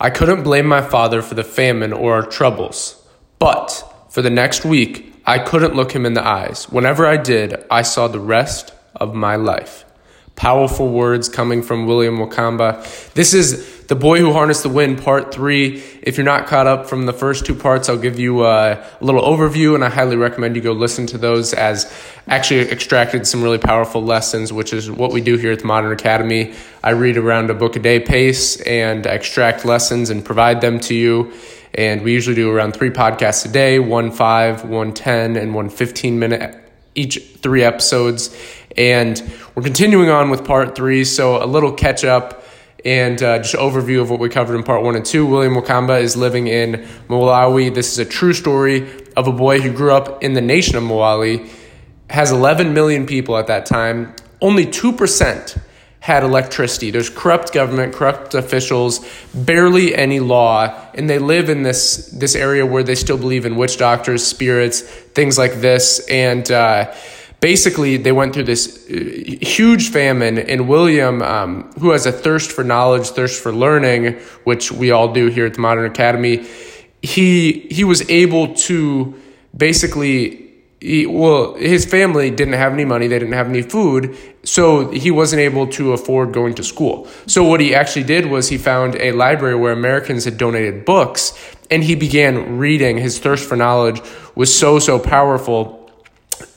I couldn't blame my father for the famine or our troubles, but for the next week, I couldn't look him in the eyes. Whenever I did, I saw the rest of my life. Powerful words coming from William Wakamba. This is The Boy Who Harnessed the Wind, Part 3. If you're not caught up from the first two parts, I'll give you a, a little overview, and I highly recommend you go listen to those as actually extracted some really powerful lessons, which is what we do here at the Modern Academy. I read around a book a day pace and extract lessons and provide them to you. And we usually do around three podcasts a day one five, one 10, and one 15 minute each three episodes. And we're continuing on with part three. So a little catch up and uh, just overview of what we covered in part one and two. William Wakamba is living in Malawi. This is a true story of a boy who grew up in the nation of Malawi, has 11 million people at that time. Only 2% had electricity. There's corrupt government, corrupt officials, barely any law, and they live in this this area where they still believe in witch doctors, spirits, things like this, and. Uh, basically they went through this uh, huge famine and william um, who has a thirst for knowledge thirst for learning which we all do here at the modern academy he he was able to basically he, well his family didn't have any money they didn't have any food so he wasn't able to afford going to school. So what he actually did was he found a library where americans had donated books and he began reading. His thirst for knowledge was so so powerful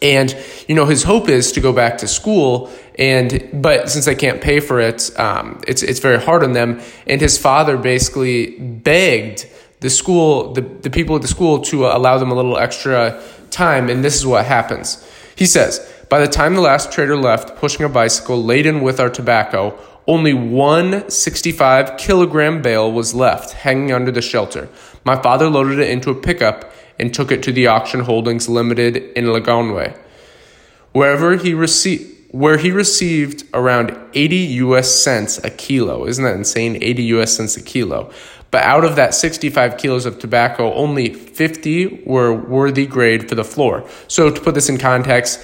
and you know his hope is to go back to school and but since they can't pay for it um, it's it's very hard on them. And his father basically begged the school the, the people at the school to allow them a little extra time. And this is what happens. He says by the time the last trader left pushing a bicycle laden with our tobacco only one 65 kilogram bale was left hanging under the shelter. My father loaded it into a pickup and took it to the Auction Holdings Limited in Lilongwe, wherever he received where he received around 80 US cents a kilo. Isn't that insane? 80 US cents a kilo. But out of that 65 kilos of tobacco, only 50 were worthy grade for the floor. So to put this in context,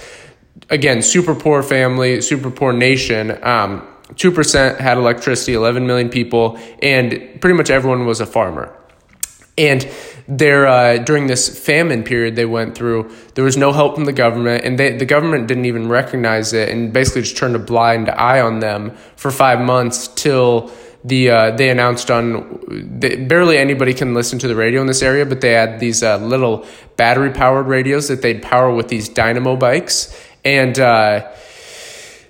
again, super poor family, super poor nation. Um, 2% had electricity, 11 million people, and pretty much everyone was a farmer. And there, uh, during this famine period they went through, there was no help from the government, and they, the government didn't even recognize it, and basically just turned a blind eye on them for five months till the uh, they announced on they, barely anybody can listen to the radio in this area, but they had these uh, little battery powered radios that they'd power with these dynamo bikes, and uh,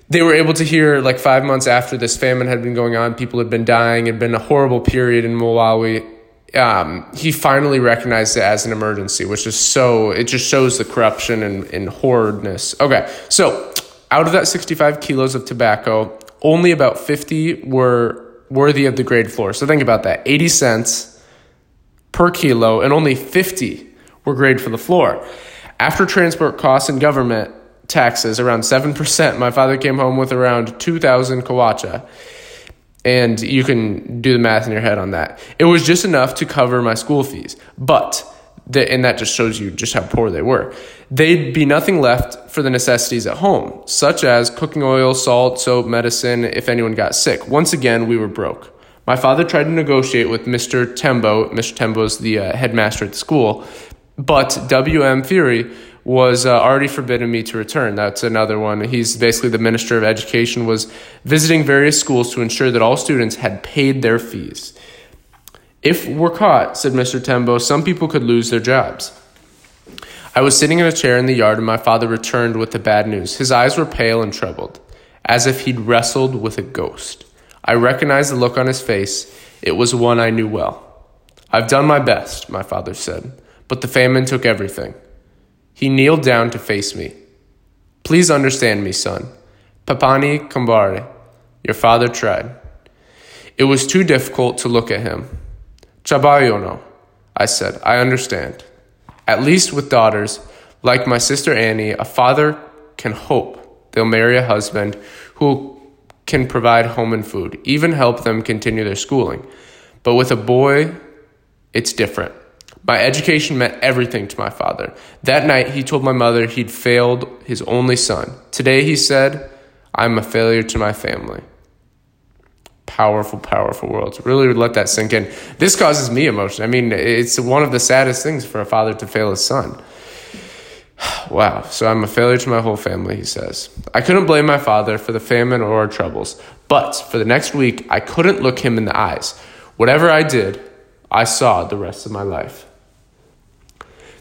they were able to hear like five months after this famine had been going on, people had been dying, it had been a horrible period in Malawi um, he finally recognized it as an emergency, which is so, it just shows the corruption and, and horridness. Okay, so out of that 65 kilos of tobacco, only about 50 were worthy of the grade floor. So think about that 80 cents per kilo, and only 50 were grade for the floor. After transport costs and government taxes, around 7%, my father came home with around 2,000 kwacha and you can do the math in your head on that. It was just enough to cover my school fees, but the, and that just shows you just how poor they were. They'd be nothing left for the necessities at home, such as cooking oil, salt, soap, medicine, if anyone got sick. Once again, we were broke. My father tried to negotiate with Mr. Tembo. Mr. Tembo is the uh, headmaster at the school, but W.M. Fury was uh, already forbidden me to return. That's another one. He's basically the minister of education was visiting various schools to ensure that all students had paid their fees. If we're caught, said Mr. Tembo, some people could lose their jobs. I was sitting in a chair in the yard and my father returned with the bad news. His eyes were pale and troubled, as if he'd wrestled with a ghost. I recognized the look on his face. It was one I knew well. I've done my best, my father said, but the famine took everything. He kneeled down to face me. Please understand me, son. Papani Kambare, your father tried. It was too difficult to look at him. Chabayono, I said, I understand. At least with daughters, like my sister Annie, a father can hope they'll marry a husband who can provide home and food, even help them continue their schooling. But with a boy, it's different. My education meant everything to my father. That night, he told my mother he'd failed his only son. Today, he said, I'm a failure to my family. Powerful, powerful words. Really let that sink in. This causes me emotion. I mean, it's one of the saddest things for a father to fail his son. Wow, so I'm a failure to my whole family, he says. I couldn't blame my father for the famine or our troubles, but for the next week, I couldn't look him in the eyes. Whatever I did, I saw the rest of my life.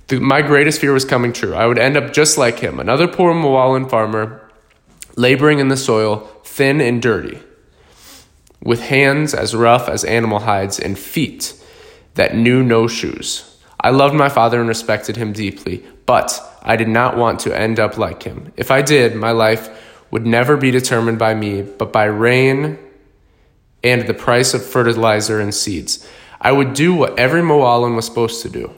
The, my greatest fear was coming true. I would end up just like him, another poor Malawian farmer, laboring in the soil, thin and dirty, with hands as rough as animal hides and feet that knew no shoes. I loved my father and respected him deeply, but I did not want to end up like him. If I did, my life would never be determined by me, but by rain and the price of fertilizer and seeds. I would do what every Malawian was supposed to do.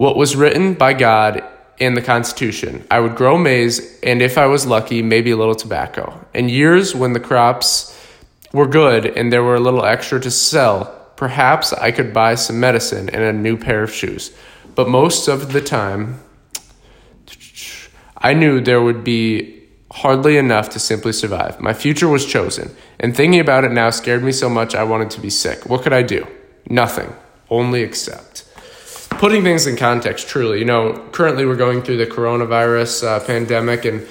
What was written by God in the Constitution. I would grow maize, and if I was lucky, maybe a little tobacco. In years when the crops were good and there were a little extra to sell, perhaps I could buy some medicine and a new pair of shoes. But most of the time, I knew there would be hardly enough to simply survive. My future was chosen, and thinking about it now scared me so much I wanted to be sick. What could I do? Nothing, only accept. Putting things in context, truly, you know, currently we're going through the coronavirus uh, pandemic, and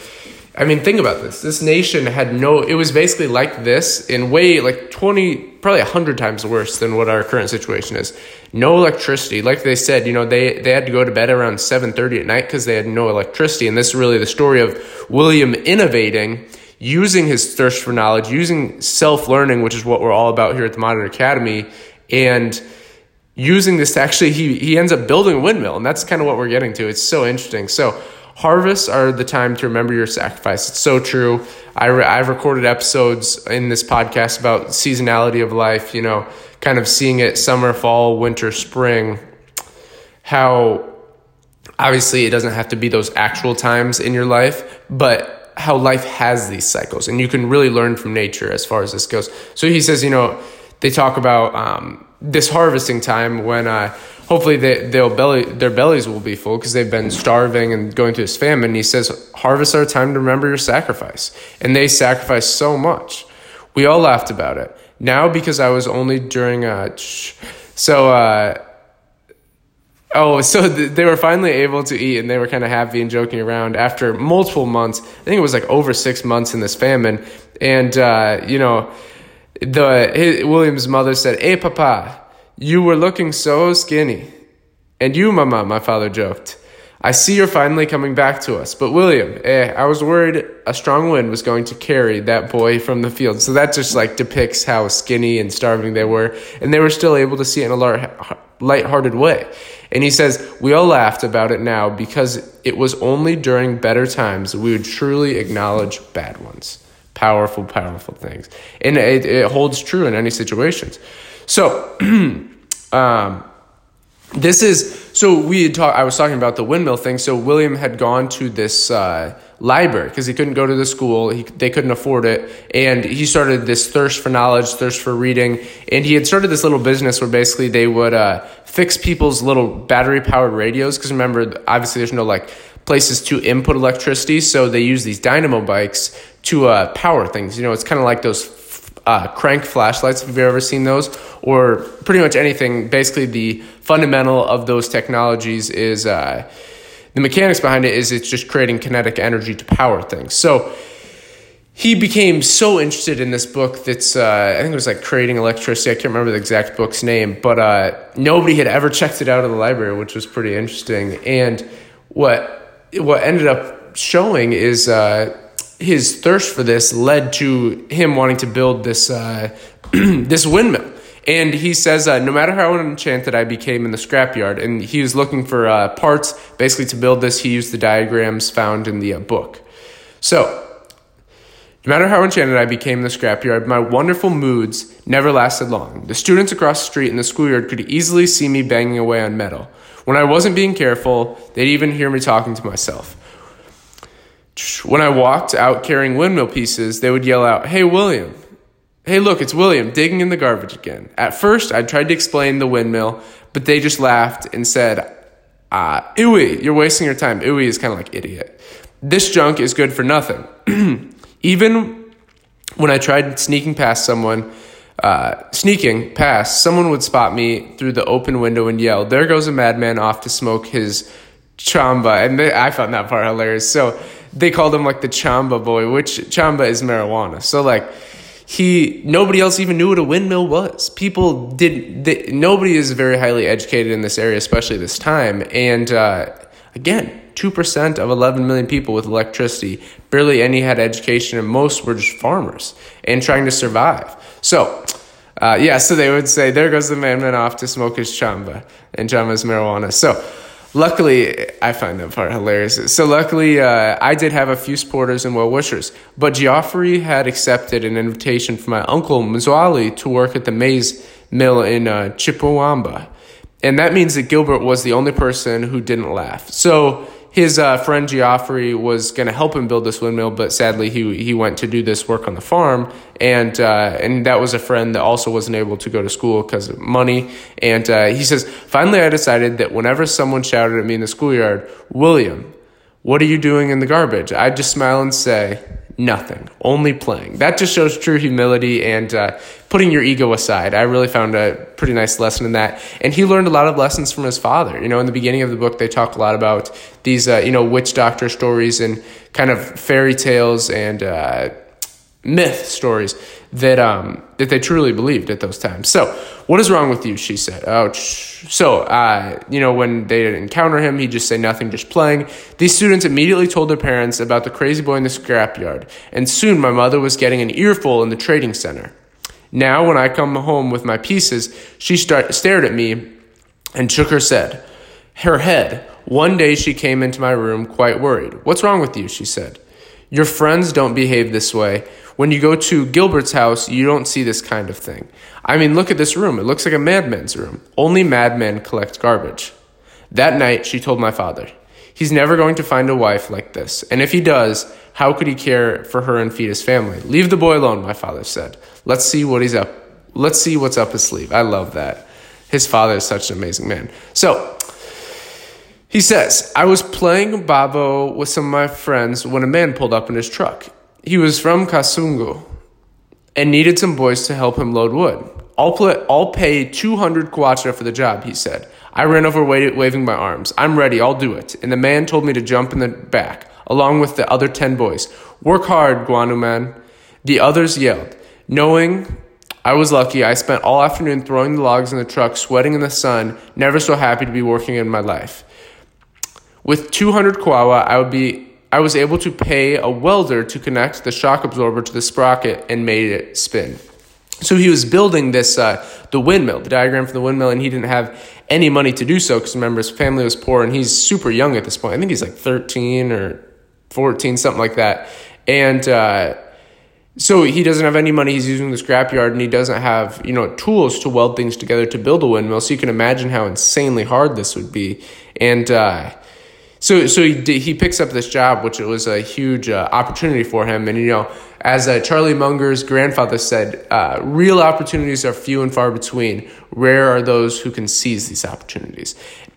I mean, think about this. This nation had no, it was basically like this in way like 20, probably 100 times worse than what our current situation is. No electricity. Like they said, you know, they, they had to go to bed around 7.30 at night because they had no electricity. And this is really the story of William innovating, using his thirst for knowledge, using self-learning, which is what we're all about here at the Modern Academy, and using this to actually, he, he ends up building a windmill. And that's kind of what we're getting to. It's so interesting. So harvests are the time to remember your sacrifice. It's so true. I re- I've recorded episodes in this podcast about seasonality of life, you know, kind of seeing it summer, fall, winter, spring, how obviously it doesn't have to be those actual times in your life, but how life has these cycles. And you can really learn from nature as far as this goes. So he says, you know, they talk about um, this harvesting time when uh, hopefully they, they'll belly, their bellies will be full because they've been starving and going through this famine. And He says, harvests are time to remember your sacrifice. And they sacrifice so much. We all laughed about it. Now, because I was only during, a. so, uh, Oh, so th- they were finally able to eat and they were kind of happy and joking around after multiple months. I think it was like over six months in this famine. And, uh, you know, the his, William's mother said, Hey, Papa, you were looking so skinny. And you, Mama, my father joked. I see you're finally coming back to us. But William, eh, I was worried a strong wind was going to carry that boy from the field. So that just like depicts how skinny and starving they were. And they were still able to see it in a light-hearted way. And he says, we all laughed about it now because it was only during better times we would truly acknowledge bad ones. Powerful, powerful things. And it, it holds true in any situations. So, um, this is so we had talked. I was talking about the windmill thing. So William had gone to this uh, library because he couldn't go to the school. He, they couldn't afford it, and he started this thirst for knowledge, thirst for reading, and he had started this little business where basically they would uh, fix people's little battery powered radios. Because remember, obviously, there's no like places to input electricity, so they use these dynamo bikes to uh, power things. You know, it's kind of like those uh, crank flashlights, if you've ever seen those, or pretty much anything. Basically, the fundamental of those technologies is uh, the mechanics behind it is it's just creating kinetic energy to power things. So he became so interested in this book that's uh, I think it was like creating electricity. I can't remember the exact book's name, but uh, nobody had ever checked it out of the library, which was pretty interesting. And what what ended up showing is uh, his thirst for this led to him wanting to build this uh, this windmill. And he says, uh, no matter how enchanted I became in the scrapyard, and he was looking for uh, parts basically to build this, he used the diagrams found in the uh, book. So, no matter how enchanted I became in the scrapyard, my wonderful moods never lasted long. The students across the street in the schoolyard could easily see me banging away on metal. When I wasn't being careful, they'd even hear me talking to myself. When I walked out carrying windmill pieces, they would yell out, Hey, William. Hey, look, it's William digging in the garbage again. At first, I tried to explain the windmill, but they just laughed and said, Ah, you're wasting your time. Ooey is kind of like idiot. This junk is good for nothing. Even when I tried sneaking past someone, uh, sneaking past, someone would spot me through the open window and yell, There goes a madman off to smoke his chamba. And they, I found that part hilarious. So they called him like the chamba boy, which chamba is marijuana. So, like, he nobody else even knew what a windmill was. People did they, nobody is very highly educated in this area, especially this time. And uh, again, two percent of 11 million people with electricity, barely any had education, and most were just farmers and trying to survive. So. Uh, yeah, so they would say, "There goes the man went off to smoke his chamba," and chamba is marijuana. So, luckily, I find that part hilarious. So, luckily, uh, I did have a few supporters and well wishers, but Geoffrey had accepted an invitation from my uncle Mzwali to work at the maize mill in uh. And that means that Gilbert was the only person who didn't laugh. So, his uh, friend Geoffrey was going to help him build this windmill, but sadly he he went to do this work on the farm, and uh, and that was a friend that also wasn't able to go to school because of money. And uh, he says, finally, I decided that whenever someone shouted at me in the schoolyard, William, what are you doing in the garbage? I'd just smile and say, nothing, only playing. That just shows true humility and uh, putting your ego aside. I really found a pretty nice lesson in that. And he learned a lot of lessons from his father. You know, in the beginning of the book, they talk a lot about these, uh, you know, witch doctor stories and kind of fairy tales and uh, myth stories that um, that they truly believed at those times. So, what is wrong with you? She said. Oh, so uh, you know when they encounter him, he'd just say nothing, just playing. These students immediately told their parents about the crazy boy in the scrapyard, and soon my mother was getting an earful in the trading center. Now, when I come home with my pieces, she start, stared at me and shook her head. Her head. One day she came into my room quite worried. What's wrong with you? She said. Your friends don't behave this way. When you go to Gilbert's house, you don't see this kind of thing. I mean, look at this room. It looks like a madman's room. Only madmen collect garbage. That night, she told my father, He's never going to find a wife like this. And if he does, how could he care for her and feed his family? Leave the boy alone, my father said. Let's see what he's up. Let's see what's up his sleeve. I love that. His father is such an amazing man. So, he says, I was playing Babo with some of my friends when a man pulled up in his truck. He was from Kasungu and needed some boys to help him load wood. I'll, play, I'll pay 200 kwacha for the job, he said. I ran over waving my arms. I'm ready, I'll do it. And the man told me to jump in the back, along with the other 10 boys. Work hard, Guanu man. The others yelled. Knowing I was lucky, I spent all afternoon throwing the logs in the truck, sweating in the sun, never so happy to be working in my life. With 200 kwacha, I would be I was able to pay a welder to connect the shock absorber to the sprocket and made it spin. So he was building this, uh, the windmill, the diagram for the windmill, and he didn't have any money to do so because remember his family was poor and he's super young at this point. I think he's like 13 or 14, something like that. And uh, so he doesn't have any money. He's using the scrapyard and he doesn't have, you know, tools to weld things together to build a windmill. So you can imagine how insanely hard this would be. And, uh, so so he he picks up this job, which was a huge uh, opportunity for him. And you know, as uh, Charlie Munger's grandfather said, uh, real opportunities are few and far between. Rare are those who can seize these opportunities.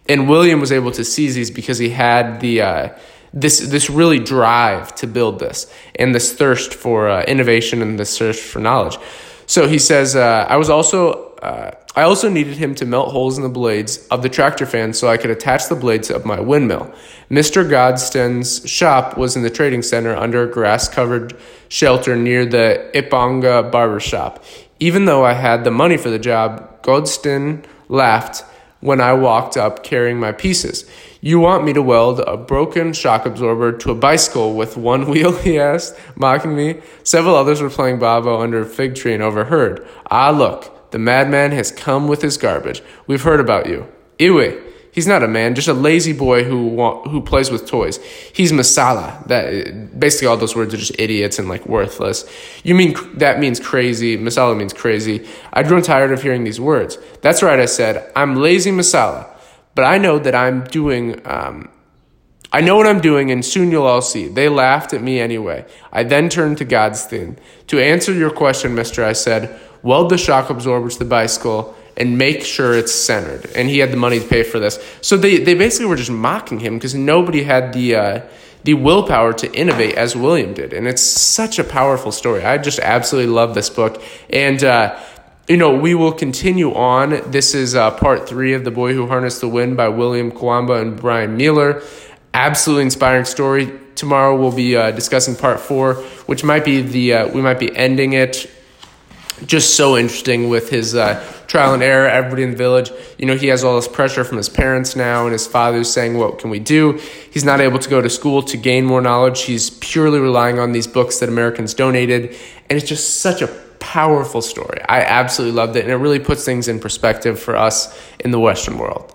And William was able to seize these because he had the uh, this this really drive to build this and this thirst for uh, innovation and this thirst for knowledge. So he says, uh, I was also uh, I also needed him to melt holes in the blades of the tractor fan so I could attach the blades of my windmill. Mr. Godston's shop was in the trading center under a grass covered shelter near the Ipanga barber shop. Even though I had the money for the job, Godston laughed when I walked up carrying my pieces. You want me to weld a broken shock absorber to a bicycle with one wheel? he asked, mocking me. Several others were playing Babo under a fig tree and overheard. Ah, look, the madman has come with his garbage. We've heard about you. Iwe. He's not a man, just a lazy boy who who plays with toys. He's masala. That basically all those words are just idiots and like worthless. You mean that means crazy? Masala means crazy. I'd grown tired of hearing these words. That's right, I said. I'm lazy masala, but I know that I'm doing. Um, I know what I'm doing, and soon you'll all see. They laughed at me anyway. I then turned to Godston. To answer your question, mister, I said, weld the shock absorber to the bicycle, and make sure it's centered. And he had the money to pay for this. So they, they basically were just mocking him because nobody had the uh, the willpower to innovate as William did. And it's such a powerful story. I just absolutely love this book. And, uh, you know, we will continue on. This is uh, part three of The Boy Who Harnessed the Wind by William Kamkwamba and Bryan Mealer. Absolutely inspiring story. Tomorrow we'll be uh, discussing part four, which might be the, uh, we might be ending it just so interesting with his uh, trial and error. Everybody in the village, you know, he has all this pressure from his parents now, and his father's saying, What can we do? He's not able to go to school to gain more knowledge. He's purely relying on these books that Americans donated. And it's just such a powerful story. I absolutely loved it, and it really puts things in perspective for us in the Western world.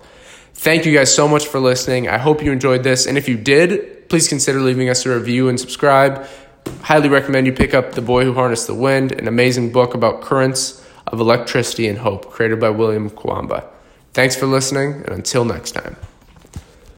Thank you guys so much for listening. I hope you enjoyed this. And if you did, please consider leaving us a review and subscribe highly recommend you pick up The Boy Who Harnessed the Wind, an amazing book about currents of electricity and hope, created by William Kamkwamba. Thanks for listening, and until next time.